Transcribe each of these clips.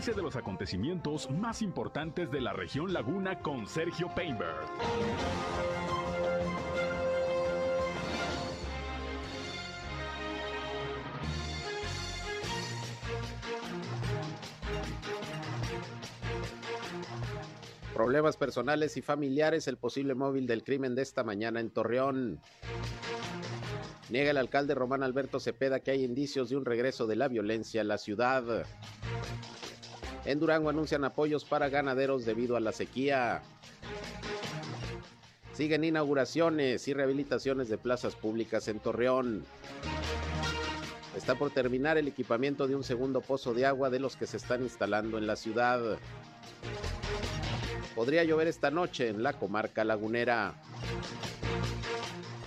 Entérese de los acontecimientos más importantes de la región Laguna con Sergio Painberg. Problemas personales y familiares, el posible móvil del crimen de esta mañana en Torreón. Niega el alcalde Román Alberto Cepeda que hay indicios de un regreso de la violencia a la ciudad. En Durango anuncian apoyos para ganaderos debido a la sequía. Siguen inauguraciones y rehabilitaciones de plazas públicas en Torreón. Está por terminar el equipamiento de un segundo pozo de agua de los que se están instalando en la ciudad. Podría llover esta noche en la comarca lagunera.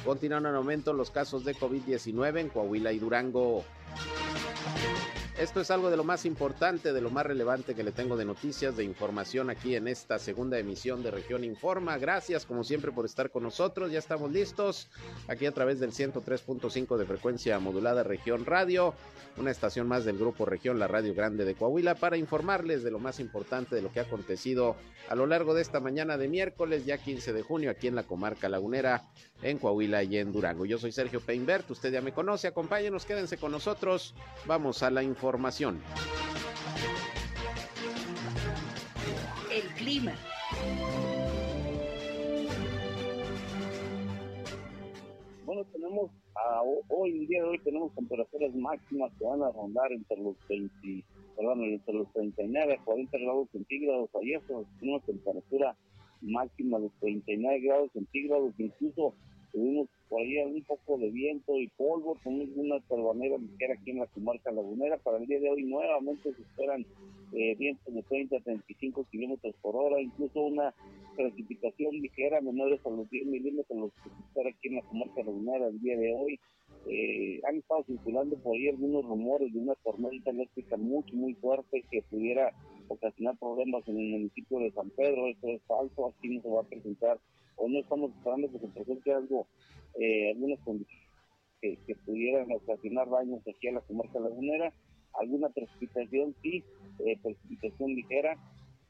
Continúan en aumento los casos de COVID-19 en Coahuila y Durango. Esto es algo de lo más importante, de lo más relevante que le tengo de noticias, de información aquí en esta segunda emisión de Región Informa. Gracias como siempre por estar con nosotros. Ya estamos listos aquí a través del 103.5 de frecuencia modulada Región Radio, una estación más del grupo Región, la Radio Grande de Coahuila, para informarles de lo más importante de lo que ha acontecido a lo largo de esta mañana de miércoles, ya 15 de junio, aquí en la comarca lagunera, en Coahuila y en Durango. Yo soy Sergio Peinbert, usted ya me conoce, acompáñenos, quédense con nosotros. Vamos a la información. El clima. Bueno, tenemos, hoy, el día de hoy tenemos temperaturas máximas que van a rondar entre los 20, perdón, entre los 39 a 40 grados centígrados. Ayer tenemos una temperatura máxima de 39 grados centígrados, incluso tuvimos por ahí un poco de viento y polvo, con una torbanera ligera aquí en la comarca lagunera. Para el día de hoy nuevamente se esperan eh, vientos de 30 a 35 kilómetros por hora, incluso una precipitación ligera menores a los 10 milímetros, los que se espera aquí en la comarca lagunera el día de hoy. Eh, han estado circulando por ahí algunos rumores de una tormenta eléctrica mucho, muy fuerte que pudiera ocasionar problemas en el municipio de San Pedro. Esto es falso, aquí no se va a presentar o no estamos esperando que se presente algo, eh, algunas condiciones que, pudieran ocasionar daños aquí a la comarca lagunera, alguna precipitación sí, eh, precipitación ligera,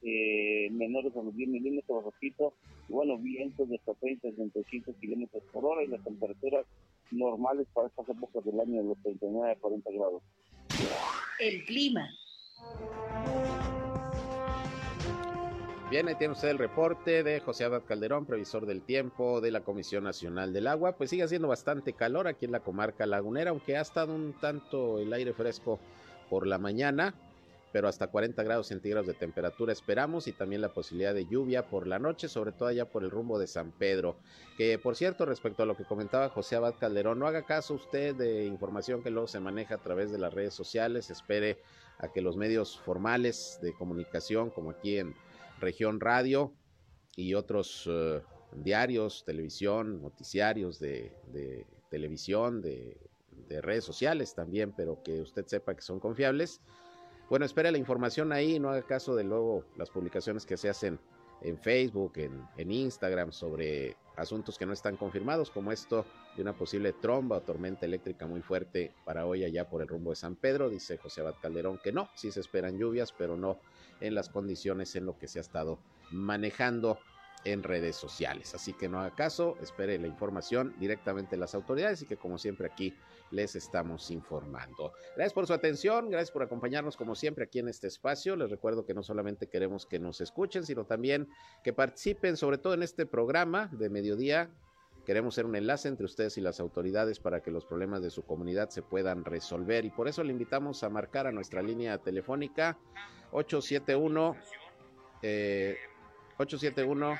eh, menores a los 10 milímetros, repito, y bueno, vientos de hasta 30 35 kilómetros por hora y las temperaturas normales para estas épocas del año de los 39 a 40 grados. El clima. Bien, ahí tiene usted el reporte de José Abad Calderón, previsor del tiempo de la Comisión Nacional del Agua. Pues sigue haciendo bastante calor aquí en la comarca lagunera, aunque ha estado un tanto el aire fresco por la mañana, pero hasta 40 grados centígrados de temperatura esperamos y también la posibilidad de lluvia por la noche, sobre todo allá por el rumbo de San Pedro. Que por cierto, respecto a lo que comentaba José Abad Calderón, no haga caso usted de información que luego se maneja a través de las redes sociales, espere a que los medios formales de comunicación, como aquí en Región Radio y otros eh, diarios, televisión, noticiarios de, televisión, de, redes sociales también, pero que usted sepa que son confiables. Bueno, espere la información ahí, no haga caso de luego las publicaciones que se hacen en Facebook, en, en, Instagram sobre asuntos que no están confirmados, como esto de una posible tromba o tormenta eléctrica muy fuerte para hoy allá por el rumbo de San Pedro. Dice José Abad Calderón que no, sí se esperan lluvias, pero no en las condiciones en lo que se ha estado manejando en redes sociales. Así que no haga caso, espere la información directamente de las autoridades y que como siempre aquí les estamos informando. Gracias por su atención, gracias por acompañarnos como siempre aquí en este espacio. Les recuerdo que no solamente queremos que nos escuchen, sino también que participen sobre todo en este programa de mediodía Queremos ser un enlace entre ustedes y las autoridades para que los problemas de su comunidad se puedan resolver y por eso le invitamos a marcar a nuestra línea telefónica 871 eh, 871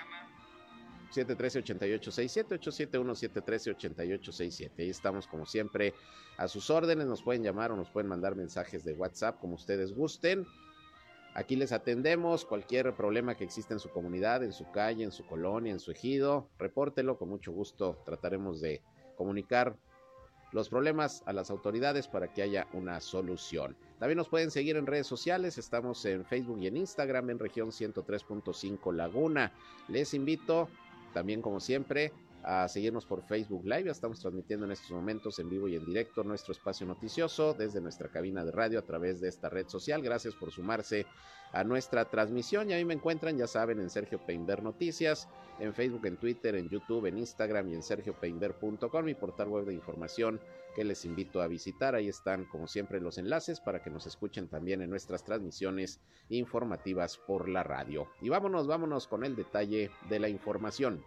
713 8867 871 713 8867. Ahí estamos como siempre a sus órdenes, nos pueden llamar o nos pueden mandar mensajes de WhatsApp como ustedes gusten. Aquí les atendemos cualquier problema que exista en su comunidad, en su calle, en su colonia, en su ejido. Repórtelo, con mucho gusto trataremos de comunicar los problemas a las autoridades para que haya una solución. También nos pueden seguir en redes sociales, estamos en Facebook y en Instagram en región 103.5 Laguna. Les invito también como siempre a seguirnos por Facebook Live. Estamos transmitiendo en estos momentos en vivo y en directo nuestro espacio noticioso desde nuestra cabina de radio a través de esta red social. Gracias por sumarse a nuestra transmisión. Y ahí me encuentran, ya saben, en Sergio Peinber Noticias, en Facebook, en Twitter, en YouTube, en Instagram y en sergiopeinber.com, mi portal web de información que les invito a visitar. Ahí están, como siempre, los enlaces para que nos escuchen también en nuestras transmisiones informativas por la radio. Y vámonos, vámonos con el detalle de la información.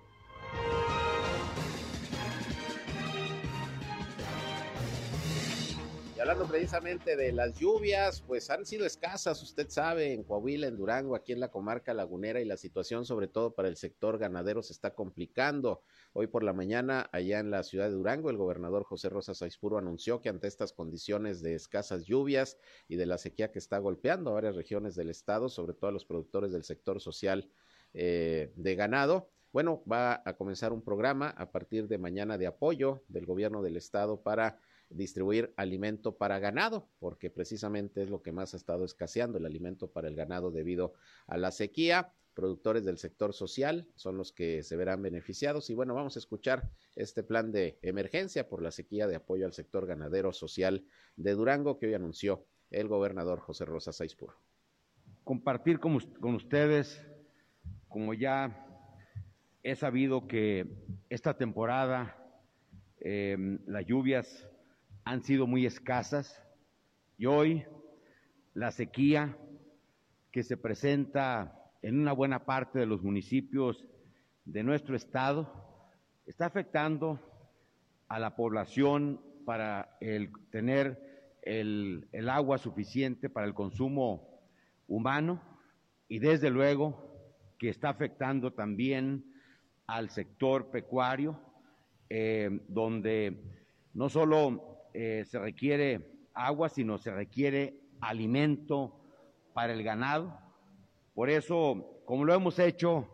Hablando precisamente de las lluvias, pues han sido escasas, usted sabe, en Coahuila, en Durango, aquí en la comarca lagunera y la situación sobre todo para el sector ganadero se está complicando. Hoy por la mañana, allá en la ciudad de Durango, el gobernador José Rosa Saizpuro anunció que ante estas condiciones de escasas lluvias y de la sequía que está golpeando a varias regiones del estado, sobre todo a los productores del sector social eh, de ganado, bueno, va a comenzar un programa a partir de mañana de apoyo del gobierno del estado para distribuir alimento para ganado, porque precisamente es lo que más ha estado escaseando, el alimento para el ganado debido a la sequía. Productores del sector social son los que se verán beneficiados. Y bueno, vamos a escuchar este plan de emergencia por la sequía de apoyo al sector ganadero social de Durango que hoy anunció el gobernador José Rosa Saizpur. Compartir con, ustedes, como ya he sabido que esta temporada eh, las lluvias han sido muy escasas. Y hoy la sequía que se presenta en una buena parte de los municipios de nuestro estado está afectando a la población para el tener el, el agua suficiente para el consumo humano y desde luego que está afectando también al sector pecuario, eh, donde no solo eh, se requiere agua, sino se requiere alimento para el ganado. Por eso, como lo hemos hecho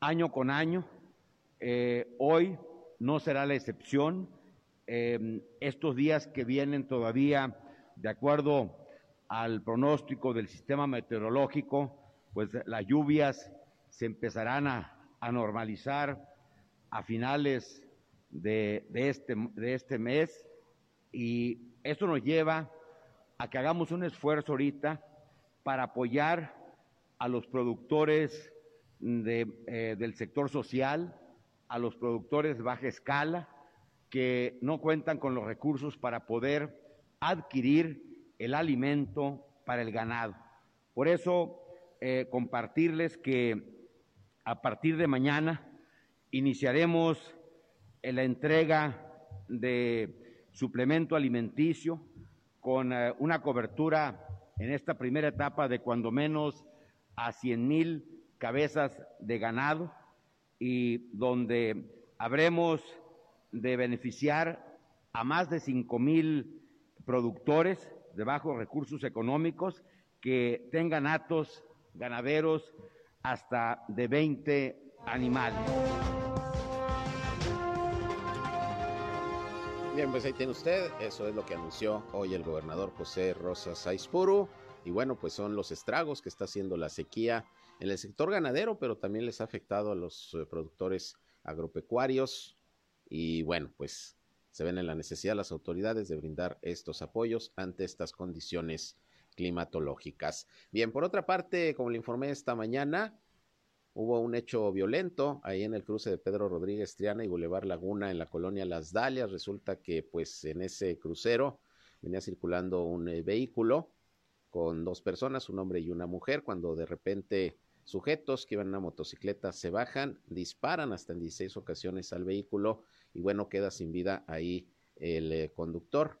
año con año, eh, hoy no será la excepción. Eh, estos días que vienen todavía, de acuerdo al pronóstico del sistema meteorológico, pues las lluvias se empezarán a, normalizar a finales de, este, de este mes y esto nos lleva a que hagamos un esfuerzo ahorita para apoyar a los productores eh, del sector social, a los productores de baja escala, que no cuentan con los recursos para poder adquirir el alimento para el ganado. Por eso, eh, compartirles que a partir de mañana iniciaremos la entrega de suplemento alimenticio con eh, una cobertura en esta primera etapa de cuando menos a 100 mil cabezas de ganado y donde habremos de beneficiar a más de 5 mil productores de bajos recursos económicos que tengan atos ganaderos hasta de 20 animales. Bien, pues ahí tiene usted, eso es lo que anunció hoy el gobernador José Rosa Saizpuru. Y bueno, pues son los estragos que está haciendo la sequía en el sector ganadero, pero también les ha afectado a los eh, productores agropecuarios. Y bueno, pues se ven en la necesidad las autoridades de brindar estos apoyos ante estas condiciones climatológicas. Bien, por otra parte, como le informé esta mañana, Hubo un hecho violento ahí en el cruce de Pedro Rodríguez Triana y Boulevard Laguna en la colonia Las Dalias. Resulta que pues en ese crucero venía circulando un eh, vehículo con dos personas, un hombre y una mujer, cuando de repente sujetos que iban en una motocicleta se bajan, disparan hasta en 16 ocasiones al vehículo y bueno, queda sin vida ahí el eh, conductor.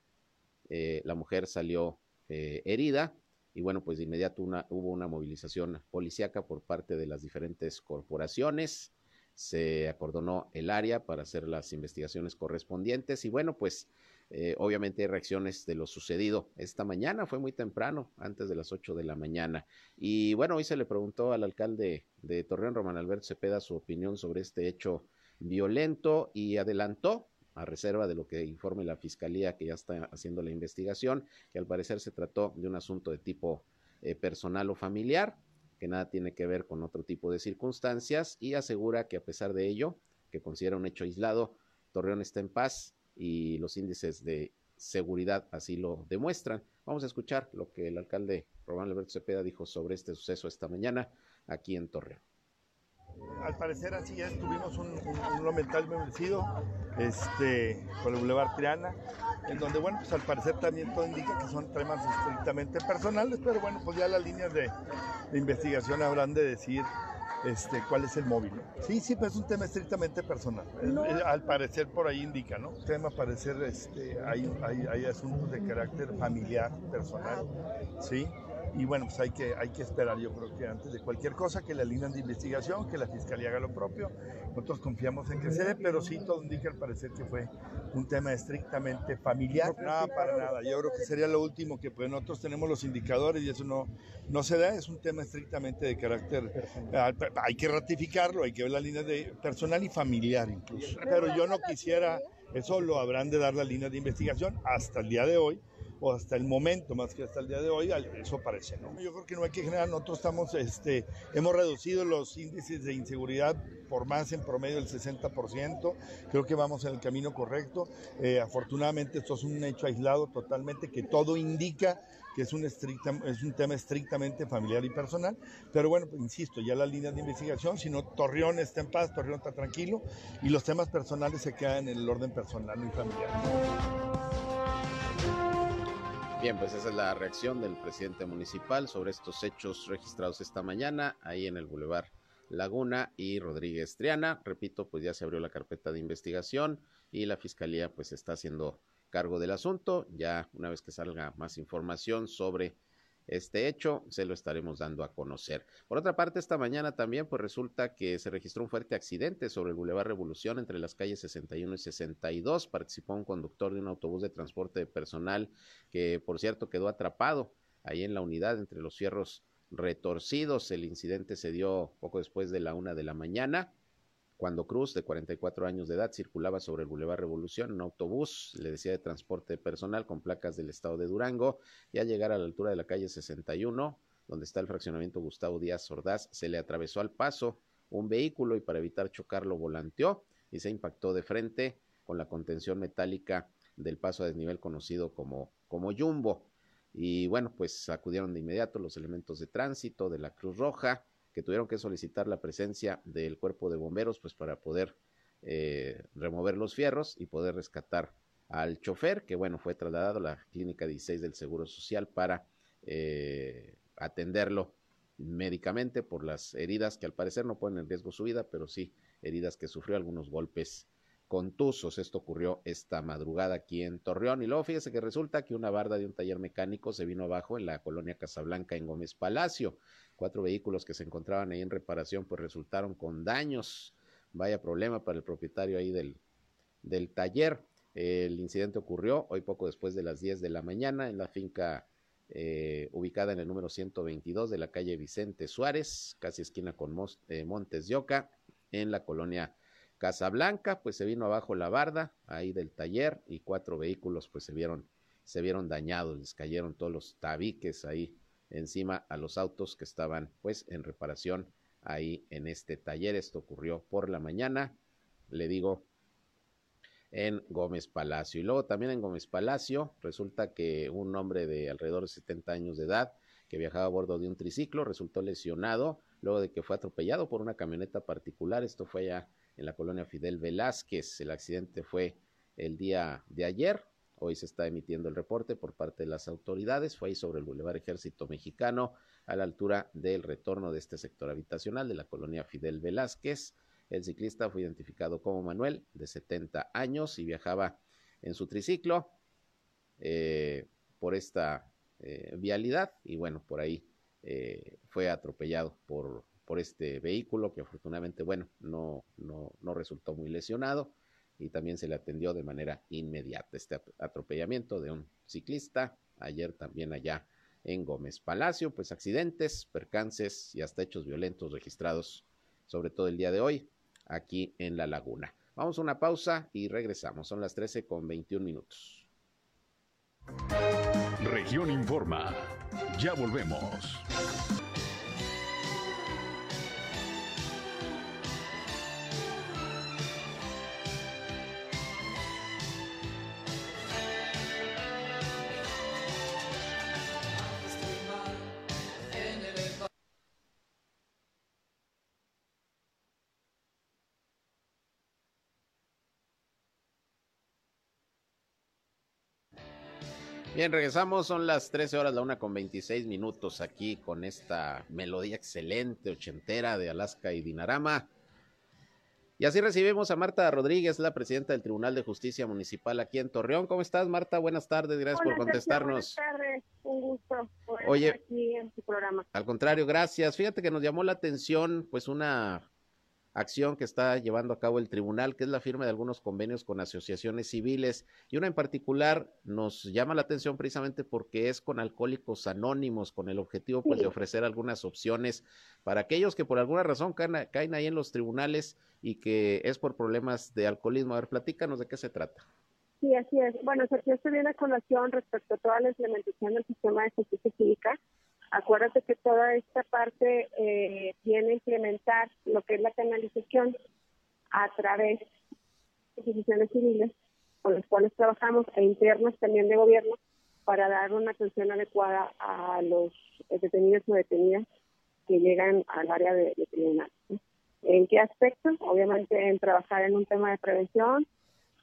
Eh, la mujer salió herida y bueno, pues de inmediato una, hubo una movilización policíaca por parte de las diferentes corporaciones, se acordonó el área para hacer las investigaciones correspondientes y bueno, pues eh, obviamente hay reacciones de lo sucedido esta mañana, fue muy temprano, antes de las 8 de la mañana. Y bueno, hoy se le preguntó al alcalde de Torreón, Román Alberto Cepeda, su opinión sobre este hecho violento y adelantó a reserva de lo que informe la fiscalía que ya está haciendo la investigación, que al parecer se trató de un asunto de tipo eh, personal o familiar, que nada tiene que ver con otro tipo de circunstancias, y asegura que a pesar de ello, que considera un hecho aislado. Torreón está en paz y los índices de seguridad así lo demuestran. Vamos a escuchar lo que el alcalde Román Alberto Cepeda dijo sobre este suceso esta mañana aquí en Torreón. Al parecer así es, tuvimos un, un, un mental bendecido este, por el Boulevard Triana, en donde, bueno, pues al parecer también todo indica que son temas estrictamente personales, pero bueno, pues ya las líneas de, de investigación habrán de decir este, cuál es el móvil. Sí, sí, pero es un tema estrictamente personal. No. Al parecer por ahí indica, ¿no? El tema parecer, este, hay, hay, hay asuntos de carácter familiar, personal, ¿sí? Y bueno, pues hay que, hay que esperar, yo creo que antes de cualquier cosa, que la línea de investigación, que la fiscalía haga lo propio. Nosotros confiamos en que se dé, pero sí todo indica al parecer que fue un tema estrictamente familiar. Nada, para nada. Yo creo que sería lo último que pues nosotros tenemos los indicadores y eso no, no se da, es un tema estrictamente de carácter. Hay que ratificarlo, hay que ver la línea de personal y familiar incluso. Pero yo no quisiera, eso lo habrán de dar la línea de investigación hasta el día de hoy o hasta el momento, más que hasta el día de hoy, eso parece, ¿no? Yo creo que no hay que generar, nosotros estamos, este, hemos reducido los índices de inseguridad por más en promedio del 60%, creo que vamos en el camino correcto, eh, afortunadamente esto es un hecho aislado totalmente, que todo indica que es un, es un tema estrictamente familiar y personal, pero bueno, pues, insisto, ya las líneas de investigación, si no, Torreón está en paz, Torreón está tranquilo, y los temas personales se quedan en el orden personal y familiar. Bien, pues esa es la reacción del presidente municipal sobre estos hechos registrados esta mañana ahí en el Boulevard Laguna y Rodríguez Triana. Repito, pues ya se abrió la carpeta de investigación y la fiscalía pues está haciendo cargo del asunto. Ya una vez que salga más información sobre este hecho se lo estaremos dando a conocer. Por otra parte, esta mañana también pues resulta que se registró un fuerte accidente sobre el Boulevard Revolución entre las calles 61 y 62. Participó un conductor de un autobús de transporte de personal que, por cierto, quedó atrapado ahí en la unidad entre los fierros retorcidos. El incidente se dio poco después de la una de la mañana cuando Cruz, de 44 años de edad, circulaba sobre el Boulevard Revolución en un autobús, le decía de transporte personal con placas del estado de Durango, y al llegar a la altura de la calle 61, donde está el fraccionamiento Gustavo Díaz Ordaz, se le atravesó al paso un vehículo y para evitar chocarlo volanteó y se impactó de frente con la contención metálica del paso a desnivel conocido como, como Jumbo. Y bueno, pues acudieron de inmediato los elementos de tránsito de la Cruz Roja, que tuvieron que solicitar la presencia del cuerpo de bomberos pues para poder eh, remover los fierros y poder rescatar al chofer que bueno fue trasladado a la clínica 16 del Seguro Social para eh, atenderlo médicamente por las heridas que al parecer no ponen en riesgo su vida pero sí heridas que sufrió algunos golpes contusos. Esto ocurrió esta madrugada aquí en Torreón. Y luego fíjese que resulta que una barda de un taller mecánico se vino abajo en la colonia Casablanca en Gómez Palacio. Cuatro vehículos que se encontraban ahí en reparación pues resultaron con daños. Vaya problema para el propietario ahí del, del taller. El incidente ocurrió hoy poco después de las 10 de la mañana en la finca eh, ubicada en el número 122 de la calle Vicente Suárez, casi esquina con eh, Montes de Oca, en la colonia Casablanca, pues se vino abajo la barda ahí del taller y cuatro vehículos pues se vieron, se vieron dañados, les cayeron todos los tabiques ahí encima a los autos que estaban pues en reparación ahí en este taller. Esto ocurrió por la mañana, le digo, en Gómez Palacio. Y luego también en Gómez Palacio resulta que un hombre de alrededor de 70 años de edad que viajaba a bordo de un triciclo resultó lesionado luego de que fue atropellado por una camioneta particular. Esto fue ya en la colonia Fidel Velázquez. El accidente fue el día de ayer. Hoy se está emitiendo el reporte por parte de las autoridades. Fue ahí sobre el Boulevard Ejército Mexicano, a la altura del retorno de este sector habitacional de la colonia Fidel Velázquez. El ciclista fue identificado como Manuel, de 70 años, y viajaba en su triciclo eh, por esta eh, vialidad. Y bueno, por ahí eh, fue atropellado por por este vehículo que afortunadamente, bueno, no, no, no resultó muy lesionado y también se le atendió de manera inmediata este atropellamiento de un ciclista ayer también allá en Gómez Palacio, pues accidentes, percances y hasta hechos violentos registrados, sobre todo el día de hoy, aquí en La Laguna. Vamos a una pausa y regresamos. Son las 13 con 21 minutos. Región Informa. Ya volvemos. Bien, regresamos, son las 13 horas, la una con 26 minutos aquí con esta melodía excelente, ochentera de Alaska y Dinarama. Y así recibimos a Marta Rodríguez, la presidenta del Tribunal de Justicia Municipal aquí en Torreón. ¿Cómo estás, Marta? Buenas tardes, gracias por contestarnos. buenas tardes, un gusto Oye, aquí en tu programa. Al contrario, gracias. Fíjate que nos llamó la atención, pues, una acción que está llevando a cabo el tribunal, que es la firma de algunos convenios con asociaciones civiles y una en particular nos llama la atención precisamente porque es con alcohólicos anónimos, con el objetivo pues de ofrecer algunas opciones para aquellos que por alguna razón caen, caen ahí en los tribunales y que es por problemas de alcoholismo. A ver, platícanos de qué se trata. Sí, así es. Bueno, se esto viene a colación respecto a toda la implementación del sistema de justicia cívica Acuérdate que toda esta parte eh, viene a implementar lo que es la canalización a través de instituciones civiles con las cuales trabajamos e internas también de gobierno para dar una atención adecuada a los detenidos o detenidas que llegan al área de, tribunal. ¿En qué aspecto? Obviamente en trabajar en un tema de prevención,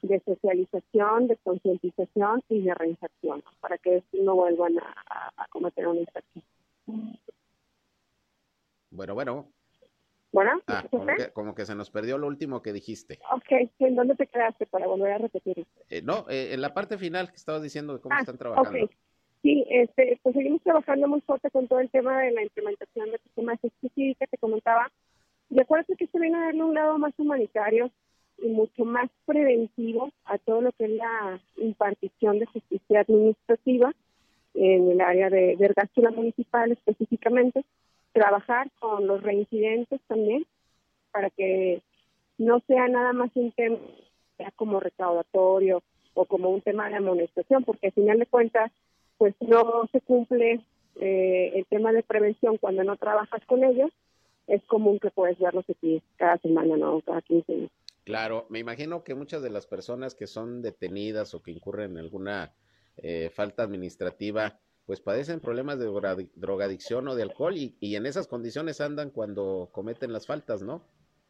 de socialización, de concientización y de reinserción, para que no vuelvan a, a cometer una infracción. Bueno, bueno. Bueno, ah, como, que, se nos perdió lo último que dijiste. Ok, ¿en dónde te quedaste para volver a repetir? Eh, no, eh, en la parte final que estabas diciendo de cómo ah, están trabajando. Okay. Sí, este, pues seguimos trabajando muy fuerte con todo el tema de la implementación del sistema de justicia que te comentaba. Y acuérdate que se viene a darle un lado más humanitario y mucho más preventivo a todo lo que es la impartición de justicia administrativa en el área de Vergástula Municipal específicamente, trabajar con los reincidentes también para que no sea nada más un tema como recaudatorio o como un tema de amonestación, porque al final de cuentas, pues no se cumple eh, el tema de prevención cuando no trabajas con ellos. Es común que puedes verlos aquí cada semana, ¿no? Cada 15 días. Claro, me imagino que muchas de las personas que son detenidas o que incurren en alguna eh, falta administrativa, pues padecen problemas de drogadicción o de alcohol y, en esas condiciones andan cuando cometen las faltas, ¿no?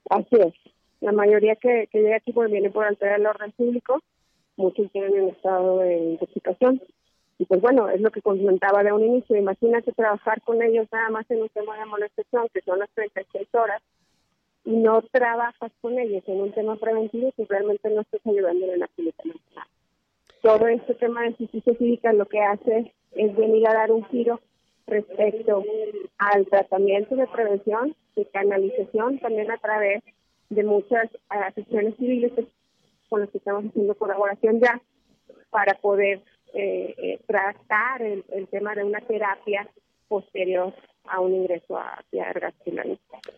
Así es. La mayoría que, que llega aquí pues, viene por alterar el orden público, muchos tienen en estado de intoxicación. Y pues bueno, es lo que comentaba de un inicio. Imagínate trabajar con ellos nada más en un tema de molestación, que son las 36 horas, y no trabajas con ellos en un tema preventivo, pues realmente no estás ayudando en absolutamente nada todo este tema de justicia cívica lo que hace es venir a dar un giro respecto al tratamiento de prevención y canalización también a través de muchas asociaciones civiles con las que estamos haciendo colaboración ya para poder eh, eh, tratar el, tema de una terapia posterior a un ingreso a Piedras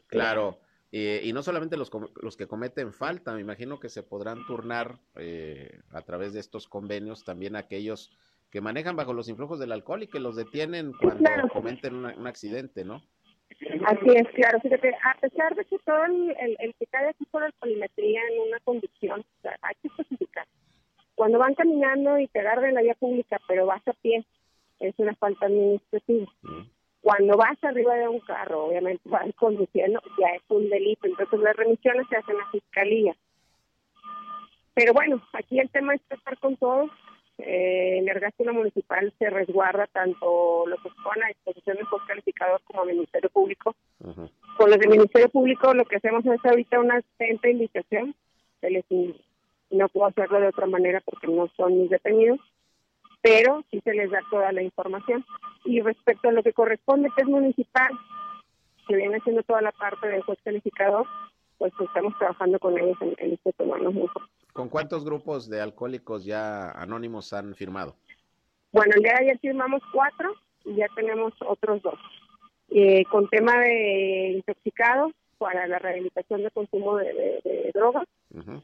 Claro. Eh, y no solamente los, los que cometen falta, me imagino que se podrán turnar eh, a través de estos convenios también aquellos que manejan bajo los influjos del alcohol y que los detienen cuando cometen un accidente, ¿no? Así es, claro. Fíjate, a pesar de que todo el, el, que cae aquí por alcoholimetría en una condición, hay que especificar. Cuando van caminando y te agarran la vía pública, pero vas a pie, es una falta administrativa. Cuando vas arriba de un carro, obviamente vas conduciendo, ya es un delito. Entonces las remisiones se hacen a fiscalía. Pero bueno, aquí el tema es estar con todos. Eh, en el gasto municipal se resguarda tanto lo que pone a disposición del juez calificador como el Ministerio Público. Con los del Ministerio Público lo que hacemos es ahorita una atenta invitación. Se les, no puedo hacerlo de otra manera porque no son mis detenidos pero sí se les da toda la información. Y respecto a lo que corresponde, que es municipal, que viene haciendo toda la parte del juez calificador, pues estamos trabajando con ellos en, este tema. ¿Con cuántos grupos de alcohólicos ya anónimos han firmado? Bueno, el día de ayer firmamos cuatro y ya tenemos otros dos. Eh, con tema de intoxicados para la rehabilitación de consumo de, drogas,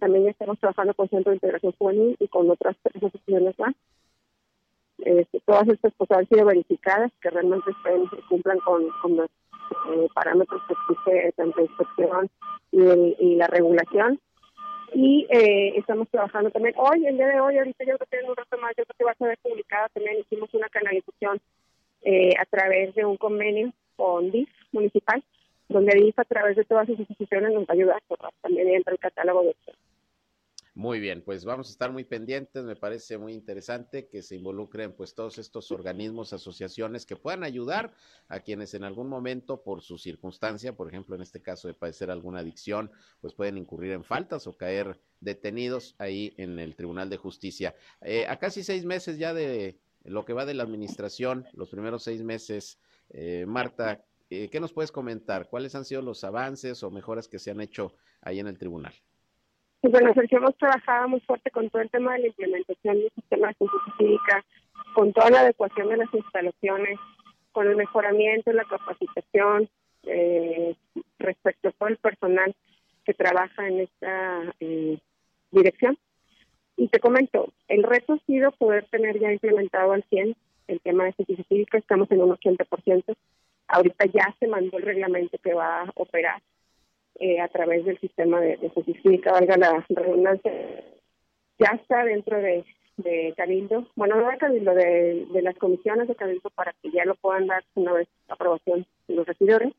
también estamos trabajando con Centro de Integración Juvenil y con otras asociaciones más. Este, todas estas cosas han sido verificadas, que realmente cumplan con, los eh, parámetros que existe tanto inspección y, la regulación. Y eh, estamos trabajando también, hoy, el día de hoy, ahorita yo creo que en un rato más, yo creo que va a ser publicada también, hicimos una canalización eh, a través de un convenio con DIF municipal, donde DIF a través de todas sus instituciones nos ayuda a también entra el catálogo de Muy bien, pues vamos a estar muy pendientes, me parece muy interesante que se involucren pues todos estos organismos, asociaciones que puedan ayudar a quienes en algún momento por su circunstancia, por ejemplo en este caso de padecer alguna adicción, pues pueden incurrir en faltas o caer detenidos ahí en el Tribunal de Justicia. Eh, a casi seis meses ya de lo que va de la administración, los primeros seis meses, eh, Marta, eh, ¿qué nos puedes comentar? ¿Cuáles han sido los avances o mejoras que se han hecho ahí en el tribunal? Y bueno, Sergio, hemos trabajado muy fuerte con todo el tema de la implementación del sistema de justicia cívica, con toda la adecuación de las instalaciones, con el mejoramiento, la capacitación eh, respecto a todo el personal que trabaja en esta eh, dirección. Y te comento, el reto ha sido poder tener ya implementado al 100 el tema de justicia cívica, estamos en un 80%. Ahorita ya se mandó el reglamento que va a operar eh, a través del sistema de, de valga la redundancia, ya está dentro de, de Cabildo, bueno, no de Cabildo, de, de las comisiones de Cabildo para que ya lo puedan dar una vez aprobación de los regidores.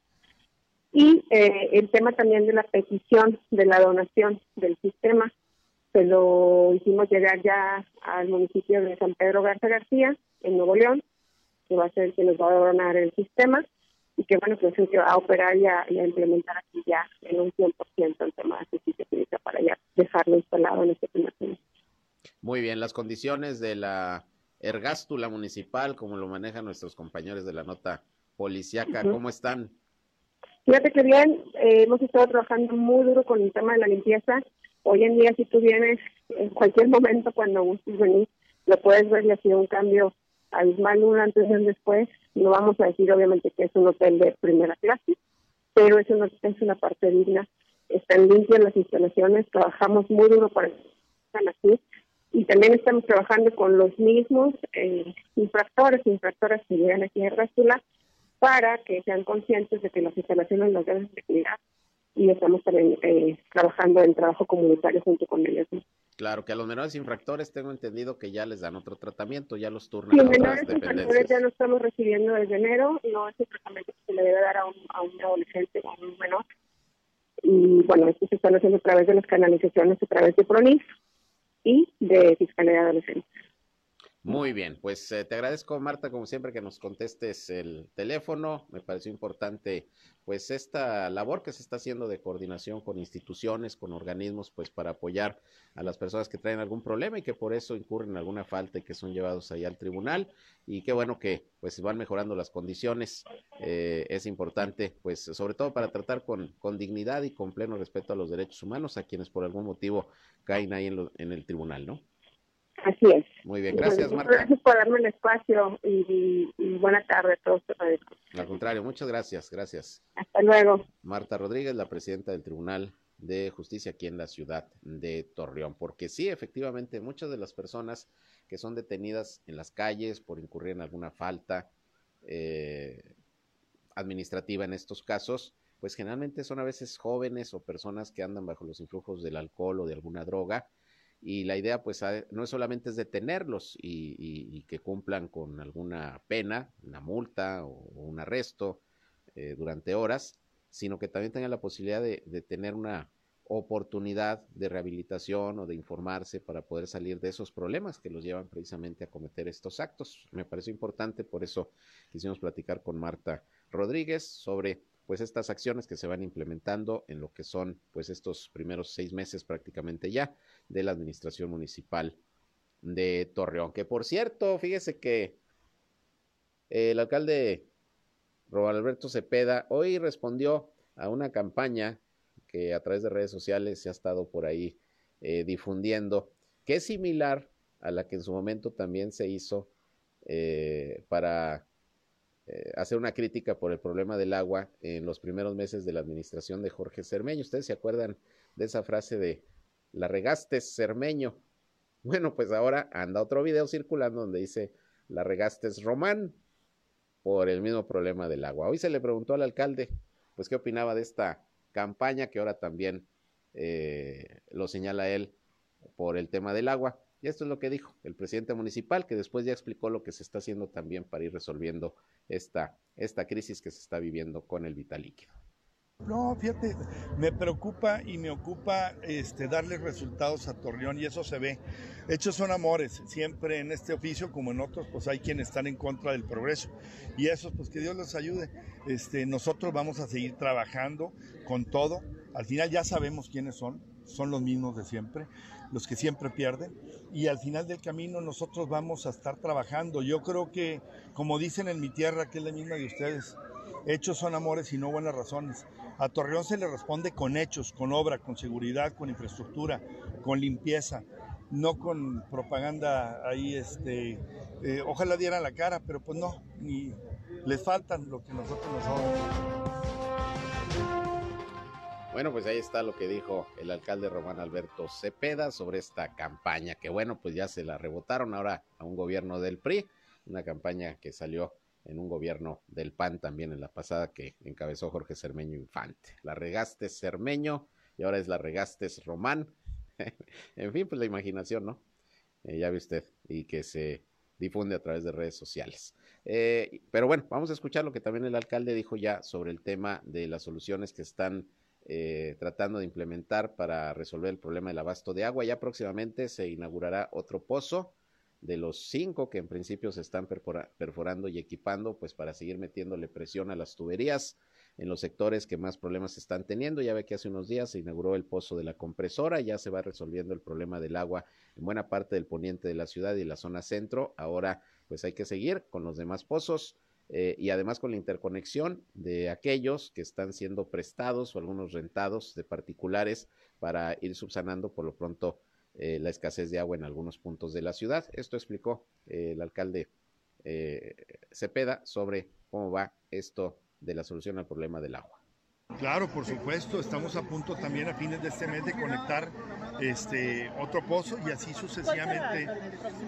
Y eh, el tema también de la petición de la donación del sistema, se lo hicimos llegar ya al municipio de San Pedro Garza García, en Nuevo León, que va a ser el que nos va a donar el sistema y que bueno, pues se va a operar y a, implementar aquí ya en un 100% el tema de justicia clínica para ya dejarlo instalado en este primer Muy bien, las condiciones de la ergástula municipal, como lo manejan nuestros compañeros de la nota policiaca, ¿cómo están? Fíjate que bien, eh, hemos estado trabajando muy duro con el tema de la limpieza. Hoy en día, si tú vienes en cualquier momento cuando gustes venir, lo puedes ver y ha sido un cambio abismal un antes y un después. No vamos a decir obviamente que es un hotel de primera clase, pero es una, es una parte digna. Están limpias las instalaciones, trabajamos muy duro para que estén así y también estamos trabajando con los mismos eh, infractores infractoras que llegan aquí a Rástula para que sean conscientes de que las instalaciones las deben de cuidar y estamos también eh, trabajando en trabajo comunitario junto con ellos. Claro, que a los menores infractores tengo entendido que ya les dan otro tratamiento, ya los turnan los menores infractores ya lo estamos recibiendo desde enero, no es el tratamiento que se le debe dar a un, a un adolescente o a un menor. Y bueno, esto se está haciendo a través de las canalizaciones, a través de PRONIF y de Fiscalía de Adolescentes. Muy bien, pues eh, te agradezco Marta como siempre que nos contestes el teléfono. Me pareció importante pues esta labor que se está haciendo de coordinación con instituciones, con organismos, pues para apoyar a las personas que traen algún problema y que por eso incurren en alguna falta y que son llevados ahí al tribunal. Y qué bueno que pues van mejorando las condiciones. Eh, es importante pues sobre todo para tratar con, con dignidad y con pleno respeto a los derechos humanos a quienes por algún motivo caen ahí en, en el tribunal, ¿no? Así es. Muy bien, gracias Marta. Gracias por darme el espacio y, buena tarde a todos. Al contrario, muchas gracias, gracias. Hasta luego. Marta Rodríguez, la presidenta del Tribunal de Justicia aquí en la ciudad de Torreón, porque sí, efectivamente, muchas de las personas que son detenidas en las calles por incurrir en alguna falta eh, administrativa en estos casos, pues generalmente son a veces jóvenes o personas que andan bajo los influjos del alcohol o de alguna droga y la idea pues no es solamente es detenerlos y, que cumplan con alguna pena, una multa o, un arresto eh, durante horas, sino que también tengan la posibilidad de, tener una oportunidad de rehabilitación o de informarse para poder salir de esos problemas que los llevan precisamente a cometer estos actos. Me pareció importante, por eso quisimos platicar con Marta Rodríguez sobre pues estas acciones que se van implementando en lo que son pues estos primeros seis meses prácticamente ya de la administración municipal de Torreón. Que por cierto, fíjese que el alcalde Roberto Cepeda hoy respondió a una campaña que a través de redes sociales se ha estado por ahí eh, difundiendo, que es similar a la que en su momento también se hizo eh, para eh, hacer una crítica por el problema del agua en los primeros meses de la administración de Jorge Cermeño. Ustedes se acuerdan de esa frase de la regaste Cermeño. Bueno, pues ahora anda otro video circulando donde dice la regaste Román por el mismo problema del agua. Hoy se le preguntó al alcalde, pues qué opinaba de esta campaña que ahora también eh, lo señala él por el tema del agua. Y esto es lo que dijo el presidente municipal, que después ya explicó lo que se está haciendo también para ir resolviendo esta, esta crisis que se está viviendo con el vital. No, fíjate, me preocupa y me ocupa este, darle resultados a Torreón y eso se ve. Hechos son amores, siempre en este oficio como en otros, pues hay quienes están en contra del progreso y eso, pues que Dios los ayude. Este, nosotros vamos a seguir trabajando con todo. Al final ya sabemos quiénes son, son los mismos de siempre, los que siempre pierden y al final del camino nosotros vamos a estar trabajando. Yo creo que, como dicen en mi tierra, que es la misma de ustedes, hechos son amores y no buenas razones. A Torreón se le responde con hechos, con obra, con seguridad, con infraestructura, con limpieza, no con propaganda ahí, este, eh, ojalá dieran la cara, pero pues no, ni les faltan lo que nosotros nos damos. Bueno, pues ahí está lo que dijo el alcalde Román Alberto Cepeda sobre esta campaña, que bueno, pues ya se la rebotaron ahora a un gobierno del PRI, una campaña que salió en un gobierno del PAN también en la pasada que encabezó Jorge Cermeño Infante. La regaste Cermeño y ahora es la regaste Román. en fin, pues la imaginación, ¿no? Eh, ya ve usted, y que se difunde a través de redes sociales. Eh, pero bueno, vamos a escuchar lo que también el alcalde dijo ya sobre el tema de las soluciones que están eh, tratando de implementar para resolver el problema del abasto de agua. Ya próximamente se inaugurará otro pozo de los cinco que en principio se están perforando y equipando, pues para seguir metiéndole presión a las tuberías en los sectores que más problemas están teniendo. Ya ve que hace unos días se inauguró el pozo de la compresora, ya se va resolviendo el problema del agua en buena parte del poniente de la ciudad y la zona centro. Ahora, pues hay que seguir con los demás pozos. Eh, y además con la interconexión de aquellos que están siendo prestados o algunos rentados de particulares para ir subsanando por lo pronto eh, la escasez de agua en algunos puntos de la ciudad. Esto explicó eh, el alcalde Cepeda sobre cómo va esto de la solución al problema del agua. Claro, por supuesto, estamos a punto también a fines de este mes de conectar este otro pozo y así sucesivamente.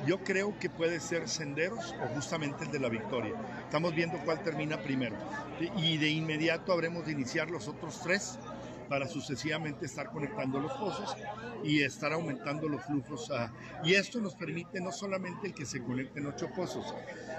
Yo creo que puede ser Senderos o justamente el de la Victoria. Estamos viendo cuál termina primero y de inmediato habremos de iniciar los otros tres para sucesivamente estar conectando los pozos y estar aumentando los flujos. y esto nos permite no solamente el que se conecten ocho pozos,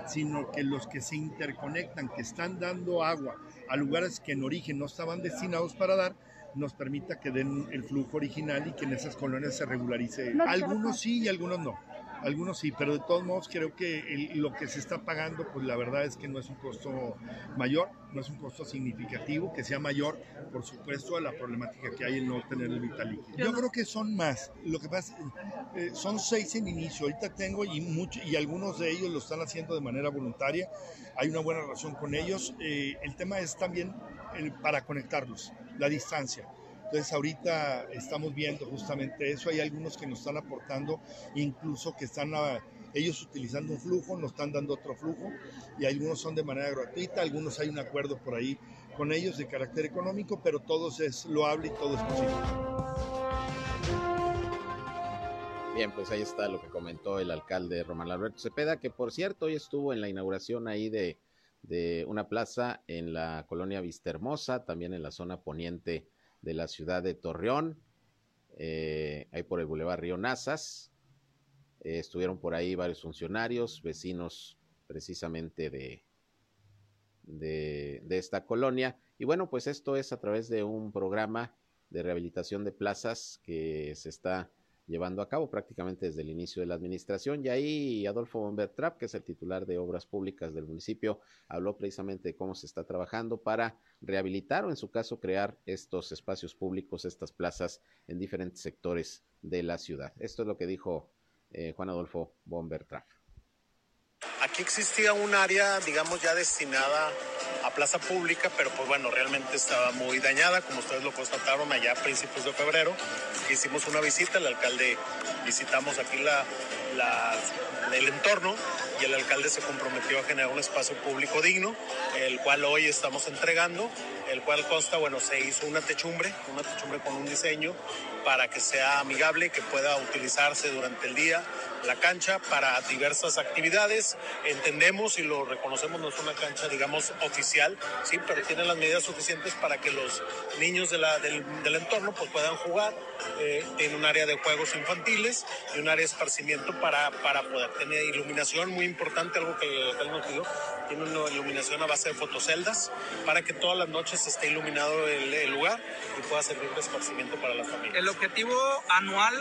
sino que los que se interconectan, que están dando agua a lugares que en origen no estaban destinados para dar, nos permita que den el flujo original y que en esas colonias se regularice. Algunos sí y algunos no. Algunos sí, pero de todos modos creo que lo que se está pagando, pues la verdad es que no es un costo mayor, no es un costo significativo, que sea mayor, por supuesto, a la problemática que hay en no tener el vital Yo creo que son más. Lo que pasa, eh, son seis en inicio. Ahorita tengo y mucho, y algunos de ellos lo están haciendo de manera voluntaria. Hay una buena relación con ellos. Eh, el tema es también para conectarlos, la distancia. Entonces ahorita estamos viendo justamente eso, hay algunos que nos están aportando, incluso que están ah, ellos utilizando un flujo, nos están dando otro flujo y algunos son de manera gratuita, algunos hay un acuerdo por ahí con ellos de carácter económico, pero todos es loable y todo es posible. Bien, pues ahí está lo que comentó el alcalde Román Alberto Cepeda, que por cierto hoy estuvo en la inauguración ahí de, de una plaza en la colonia Vistahermosa, también en la zona poniente de la ciudad de Torreón, eh, ahí por el Boulevard Río Nazas. Eh, estuvieron por ahí varios funcionarios, vecinos precisamente de, de, de, esta colonia. Y bueno, pues esto es a través de un programa de rehabilitación de plazas que se está llevando a cabo prácticamente desde el inicio de la administración. Y ahí Adolfo Bombertrap, que es el titular de Obras Públicas del municipio, habló precisamente de cómo se está trabajando para rehabilitar o en su caso crear estos espacios públicos, estas plazas en diferentes sectores de la ciudad. Esto es lo que dijo eh, Juan Adolfo Bombertrap. Aquí existía un área, digamos, ya destinada a plaza pública, pero pues bueno, realmente estaba muy dañada, como ustedes lo constataron allá a principios de febrero. Hicimos una visita, el alcalde visitamos aquí la, el entorno y el alcalde se comprometió a generar un espacio público digno, el cual hoy estamos entregando, el cual consta, bueno, se hizo una techumbre, una techumbre con un diseño para que sea amigable, que pueda utilizarse durante el día la cancha para diversas actividades. Entendemos y lo reconocemos, no es una cancha, digamos, oficial, sí, pero tiene las medidas suficientes para que los niños de la, del, del, entorno pues, puedan jugar. Eh, tiene un área de juegos infantiles y un área de esparcimiento para, para poder tener iluminación muy importante, algo que el alcalde nos pidió, tiene una iluminación a base de fotoceldas para que todas las noches esté iluminado el, el lugar y pueda servir de esparcimiento para las familias. El objetivo anual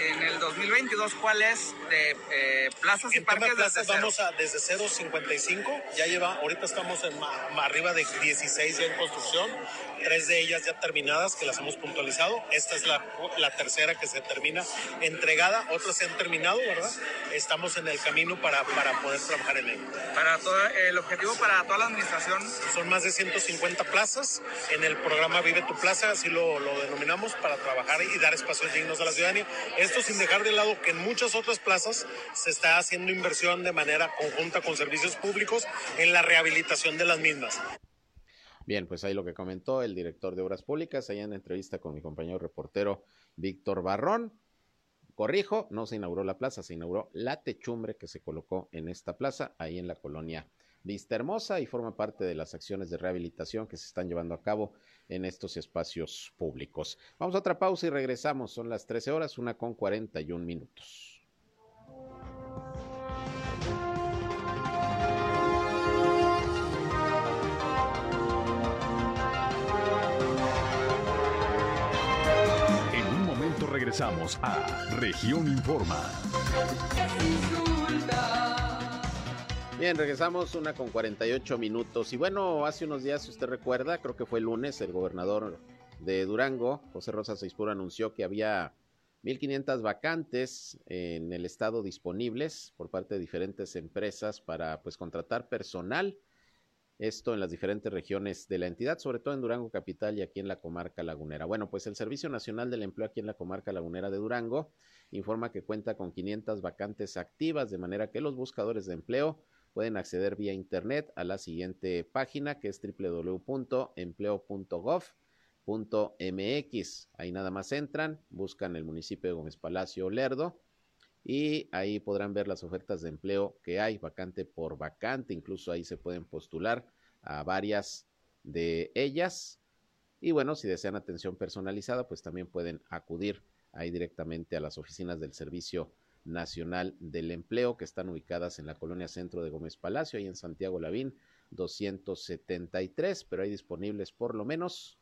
en el 2022, ¿cuál es? De eh, plazas y En tema de parques plazas desde cero. vamos a desde 0.55, ya lleva, ahorita estamos en arriba de 16 ya en construcción, tres de ellas ya terminadas que las hemos puntualizado, esta es la, la tercera que se termina entregada, otras se han terminado, ¿verdad? Estamos en el camino para, para poder trabajar en ello. Para todo, el objetivo para toda la administración Son más de 150 plazas en el programa Vive tu Plaza, así lo, lo denominamos, para trabajar y dar espacios dignos a la ciudadanía. Esto sin dejar de lado que en muchas otras plazas se está haciendo inversión de manera conjunta con servicios públicos en la rehabilitación de las mismas. Bien, pues ahí lo que comentó el director de Obras Públicas, allá en entrevista con mi compañero reportero Víctor Barrón. Corrijo, no se inauguró la plaza, se inauguró la techumbre que se colocó en esta plaza, ahí en la colonia Vista Hermosa, y forma parte de las acciones de rehabilitación que se están llevando a cabo en estos espacios públicos. Vamos a otra pausa y regresamos. Son las 13 horas, una con 41 minutos. Regresamos a Región Informa. Bien, regresamos una con 48 minutos. Y bueno, hace unos días, si usted recuerda, creo que fue el lunes, el gobernador de Durango, José Rosa Seispuro, anunció que había 1.500 vacantes en el estado disponibles por parte de diferentes empresas para pues contratar personal. Esto en las diferentes regiones de la entidad, sobre todo en Durango Capital y aquí en la comarca lagunera. Bueno, pues el Servicio Nacional del Empleo aquí en la comarca lagunera de Durango informa que cuenta con 500 vacantes activas, de manera que los buscadores de empleo pueden acceder vía internet a la siguiente página que es www.empleo.gov.mx. Ahí nada más entran, buscan el municipio de Gómez Palacio Lerdo y ahí podrán ver las ofertas de empleo que hay vacante por vacante, incluso ahí se pueden postular a varias de ellas. Y bueno, si desean atención personalizada, pues también pueden acudir ahí directamente a las oficinas del Servicio Nacional del Empleo que están ubicadas en la colonia centro de Gómez Palacio, ahí en Santiago Lavín 273, pero hay disponibles por lo menos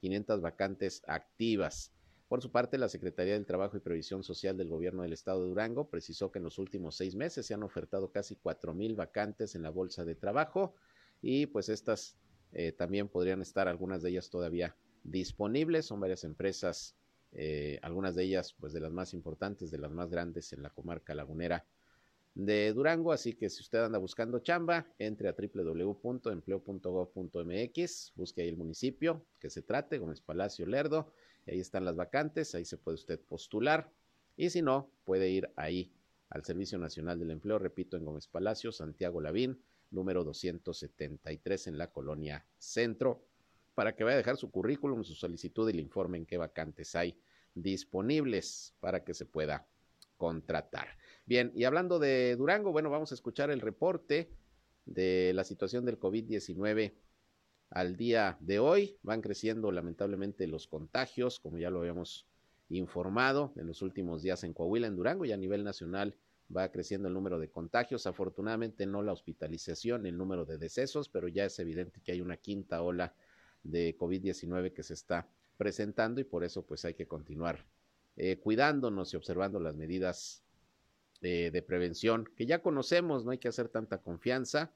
500 vacantes activas. Por su parte, la Secretaría del Trabajo y Previsión Social del Gobierno del Estado de Durango precisó que en los últimos seis meses se han ofertado casi cuatro mil vacantes en la Bolsa de Trabajo y pues estas eh, también podrían estar algunas de ellas todavía disponibles. Son varias empresas, eh, algunas de ellas pues de las más importantes, de las más grandes en la comarca lagunera de Durango. Así que si usted anda buscando chamba, entre a www.empleo.gov.mx, busque ahí el municipio que se trate, Gómez Palacio Lerdo, ahí están las vacantes, ahí se puede usted postular. Y si no, puede ir ahí al Servicio Nacional del Empleo, repito, en Gómez Palacio, Santiago Lavín, número 273 en la colonia Centro, para que vaya a dejar su currículum, su solicitud y le informen qué vacantes hay disponibles para que se pueda contratar. Bien, y hablando de Durango, bueno, vamos a escuchar el reporte de la situación del COVID-19 al día de hoy. Van creciendo lamentablemente los contagios, como ya lo habíamos informado en los últimos días en Coahuila, en Durango y a nivel nacional va creciendo el número de contagios. Afortunadamente no la hospitalización, el número de decesos, pero ya es evidente que hay una quinta ola de COVID-19 que se está presentando y por eso pues hay que continuar eh, cuidándonos y observando las medidas de prevención que ya conocemos, no hay que hacer tanta confianza.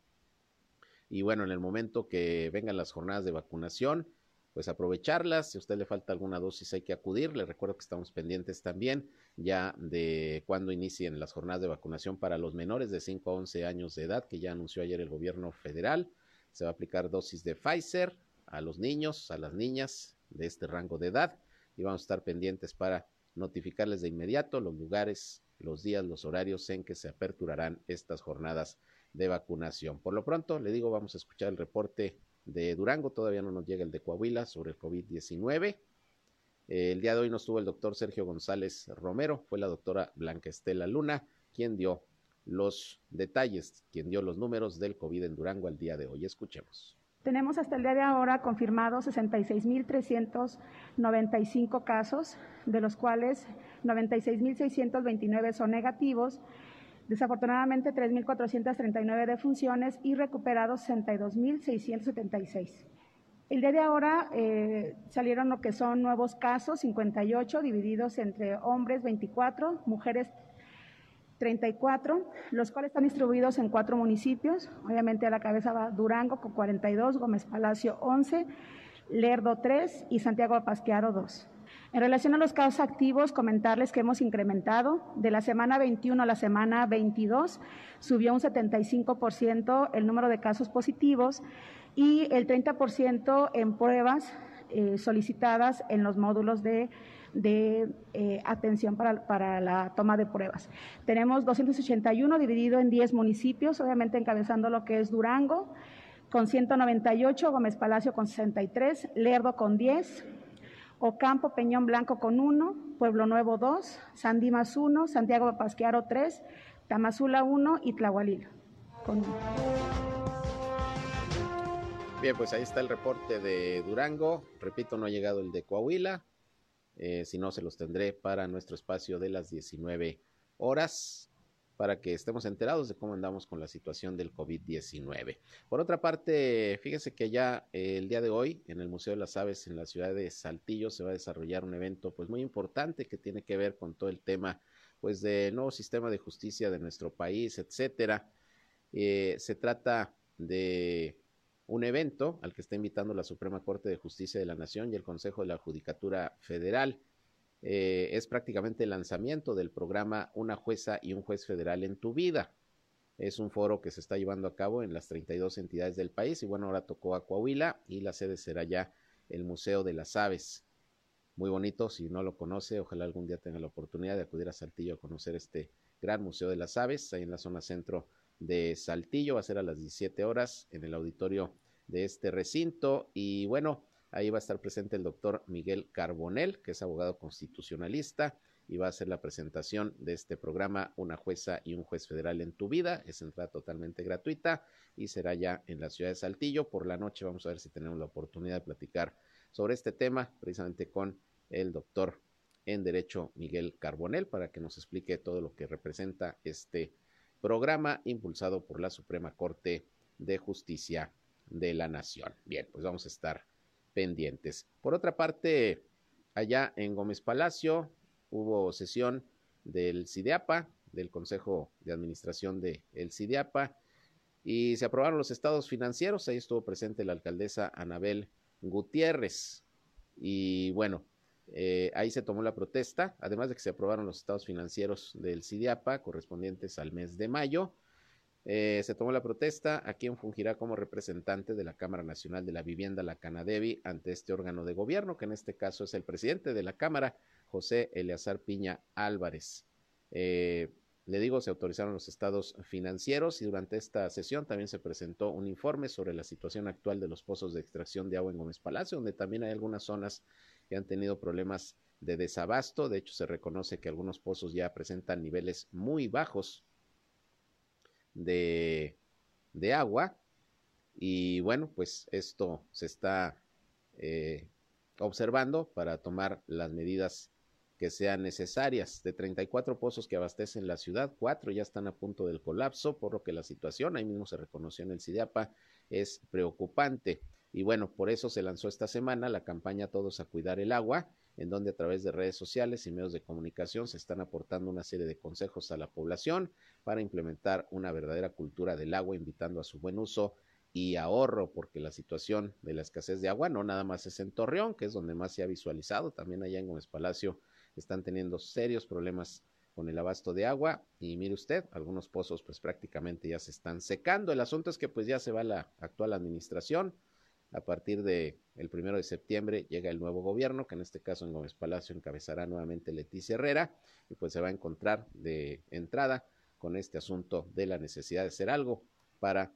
Y bueno, en el momento que vengan las jornadas de vacunación, pues aprovecharlas. Si a usted le falta alguna dosis, hay que acudir. Le recuerdo que estamos pendientes también ya de cuando inicien las jornadas de vacunación para los menores de 5 a 11 años de edad, que ya anunció ayer el gobierno federal. Se va a aplicar dosis de Pfizer a los niños, a las niñas de este rango de edad. Y vamos a estar pendientes para notificarles de inmediato los lugares, los días, los horarios en que se aperturarán estas jornadas de vacunación. Por lo pronto, le digo, vamos a escuchar el reporte de Durango, todavía no nos llega el de Coahuila sobre el COVID-19. El día de hoy nos tuvo el doctor Sergio González Romero, fue la doctora Blanca Estela Luna quien dio los detalles, quien dio los números del COVID en Durango al día de hoy. Escuchemos. Tenemos hasta el día de ahora confirmados 66.395 casos, de los cuales 96.629 son negativos Desafortunadamente, 3.439 defunciones y recuperados 62.676. El día de ahora eh, salieron lo que son nuevos casos, 58, divididos entre hombres 24, mujeres 34, los cuales están distribuidos en cuatro municipios. Obviamente a la cabeza va Durango con 42, Gómez Palacio 11, Lerdo 3 y Santiago Pasquearo 2. En relación a los casos activos, comentarles que hemos incrementado de la semana 21 a la semana 22, subió un 75% el número de casos positivos y el 30% en pruebas eh, solicitadas en los módulos de, eh, atención para, para, la toma de pruebas. Tenemos 281 dividido en 10 municipios, obviamente encabezando lo que es Durango, con 198, Gómez Palacio con 63, Lerdo con 10, Ocampo Peñón Blanco con 1, Pueblo Nuevo 2, San Dimas 1, Santiago Pasquearo 3, Tamazula 1 y Tlahualilo con 1. Bien, pues ahí está el reporte de Durango. Repito, no ha llegado el de Coahuila. Eh, si no, se los tendré para nuestro espacio de las 19 horas para que estemos enterados de cómo andamos con la situación del COVID-19. Por otra parte, fíjese que ya eh, el día de hoy en el Museo de las Aves en la ciudad de Saltillo se va a desarrollar un evento pues muy importante que tiene que ver con todo el tema pues del nuevo sistema de justicia de nuestro país, etcétera. Eh, se trata de un evento al que está invitando la Suprema Corte de Justicia de la Nación y el Consejo de la Judicatura Federal. Eh, es prácticamente el lanzamiento del programa Una jueza y un juez federal en tu vida. Es un foro que se está llevando a cabo en las 32 entidades del país y bueno, ahora tocó a Coahuila y la sede será ya el Museo de las Aves. Muy bonito, si no lo conoce, ojalá algún día tenga la oportunidad de acudir a Saltillo a conocer este gran Museo de las Aves, ahí en la zona centro de Saltillo, va a ser a las 17 horas en el auditorio de este recinto y bueno, ahí va a estar presente el doctor Miguel Carbonel, que es abogado constitucionalista y va a hacer la presentación de este programa Una jueza y un juez federal en tu vida. Es entrada totalmente gratuita y será ya en la ciudad de Saltillo. Por la noche vamos a ver si tenemos la oportunidad de platicar sobre este tema, precisamente con el doctor en Derecho Miguel Carbonel, para que nos explique todo lo que representa este programa impulsado por la Suprema Corte de Justicia de la Nación. Bien, pues vamos a estar pendientes. Por otra parte, allá en Gómez Palacio hubo sesión del CIDEAPA, del Consejo de Administración del el CIDEAPA, y se aprobaron los estados financieros. Ahí estuvo presente la alcaldesa Anabel Gutiérrez. Y bueno, eh, ahí se tomó la protesta, además de que se aprobaron los estados financieros del CIDIAPA correspondientes al mes de mayo. Eh, se tomó la protesta a quien fungirá como representante de la Cámara Nacional de la Vivienda, la Canadevi, ante este órgano de gobierno, que en este caso es el presidente de la Cámara, José Eleazar Piña Álvarez. Eh, le digo, se autorizaron los estados financieros y durante esta sesión también se presentó un informe sobre la situación actual de los pozos de extracción de agua en Gómez Palacio, donde también hay algunas zonas que han tenido problemas de desabasto. De hecho, se reconoce que algunos pozos ya presentan niveles muy bajos de, de agua. Y bueno, pues esto se está eh, observando para tomar las medidas que sean necesarias. De 34 pozos que abastecen la ciudad, cuatro ya están a punto del colapso, por lo que la situación, ahí mismo se reconoció en el CIDIAPA, es preocupante. Y bueno, por eso se lanzó esta semana la campaña Todos a Cuidar el Agua, en donde a través de redes sociales y medios de comunicación se están aportando una serie de consejos a la población para implementar una verdadera cultura del agua, invitando a su buen uso y ahorro, porque la situación de la escasez de agua no nada más es en Torreón, que es donde más se ha visualizado, también allá en Gómez Palacio están teniendo serios problemas con el abasto de agua y mire usted, algunos pozos pues prácticamente ya se están secando. El asunto es que pues ya se va la actual administración, a partir de el primero de septiembre llega el nuevo gobierno, que en este caso en Gómez Palacio encabezará nuevamente Leticia Herrera, y pues se va a encontrar de entrada con este asunto de la necesidad de hacer algo para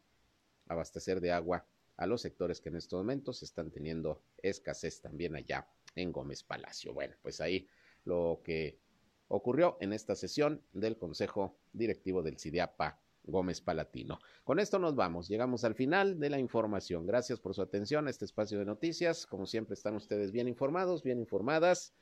abastecer de agua a los sectores que en estos momentos están teniendo escasez también allá en Gómez Palacio. Bueno, pues ahí lo que ocurrió en esta sesión del Consejo Directivo del CIDIAPA Gómez Palatino. Con esto nos vamos, llegamos al final de la información. Gracias por su atención a este espacio de noticias. Como siempre están ustedes bien informados, bien informadas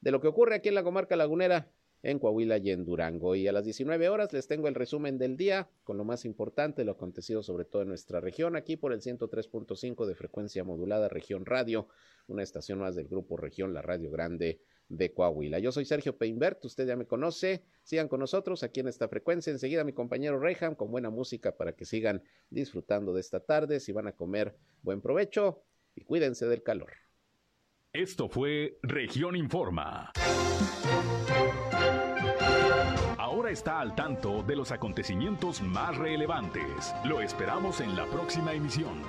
de lo que ocurre aquí en la comarca lagunera en Coahuila y en Durango. Y a las 19 horas les tengo el resumen del día con lo más importante, lo acontecido sobre todo en nuestra región, aquí por el 103.5 de frecuencia modulada Región Radio, una estación más del grupo Región, la Radio Grande de Coahuila. Yo soy Sergio Peinbert, usted ya me conoce, sigan con nosotros aquí en esta frecuencia, enseguida mi compañero Reyham con buena música para que sigan disfrutando de esta tarde, si van a comer, buen provecho y cuídense del calor. Esto fue Región Informa. Ahora está al tanto de los acontecimientos más relevantes. Lo esperamos en la próxima emisión.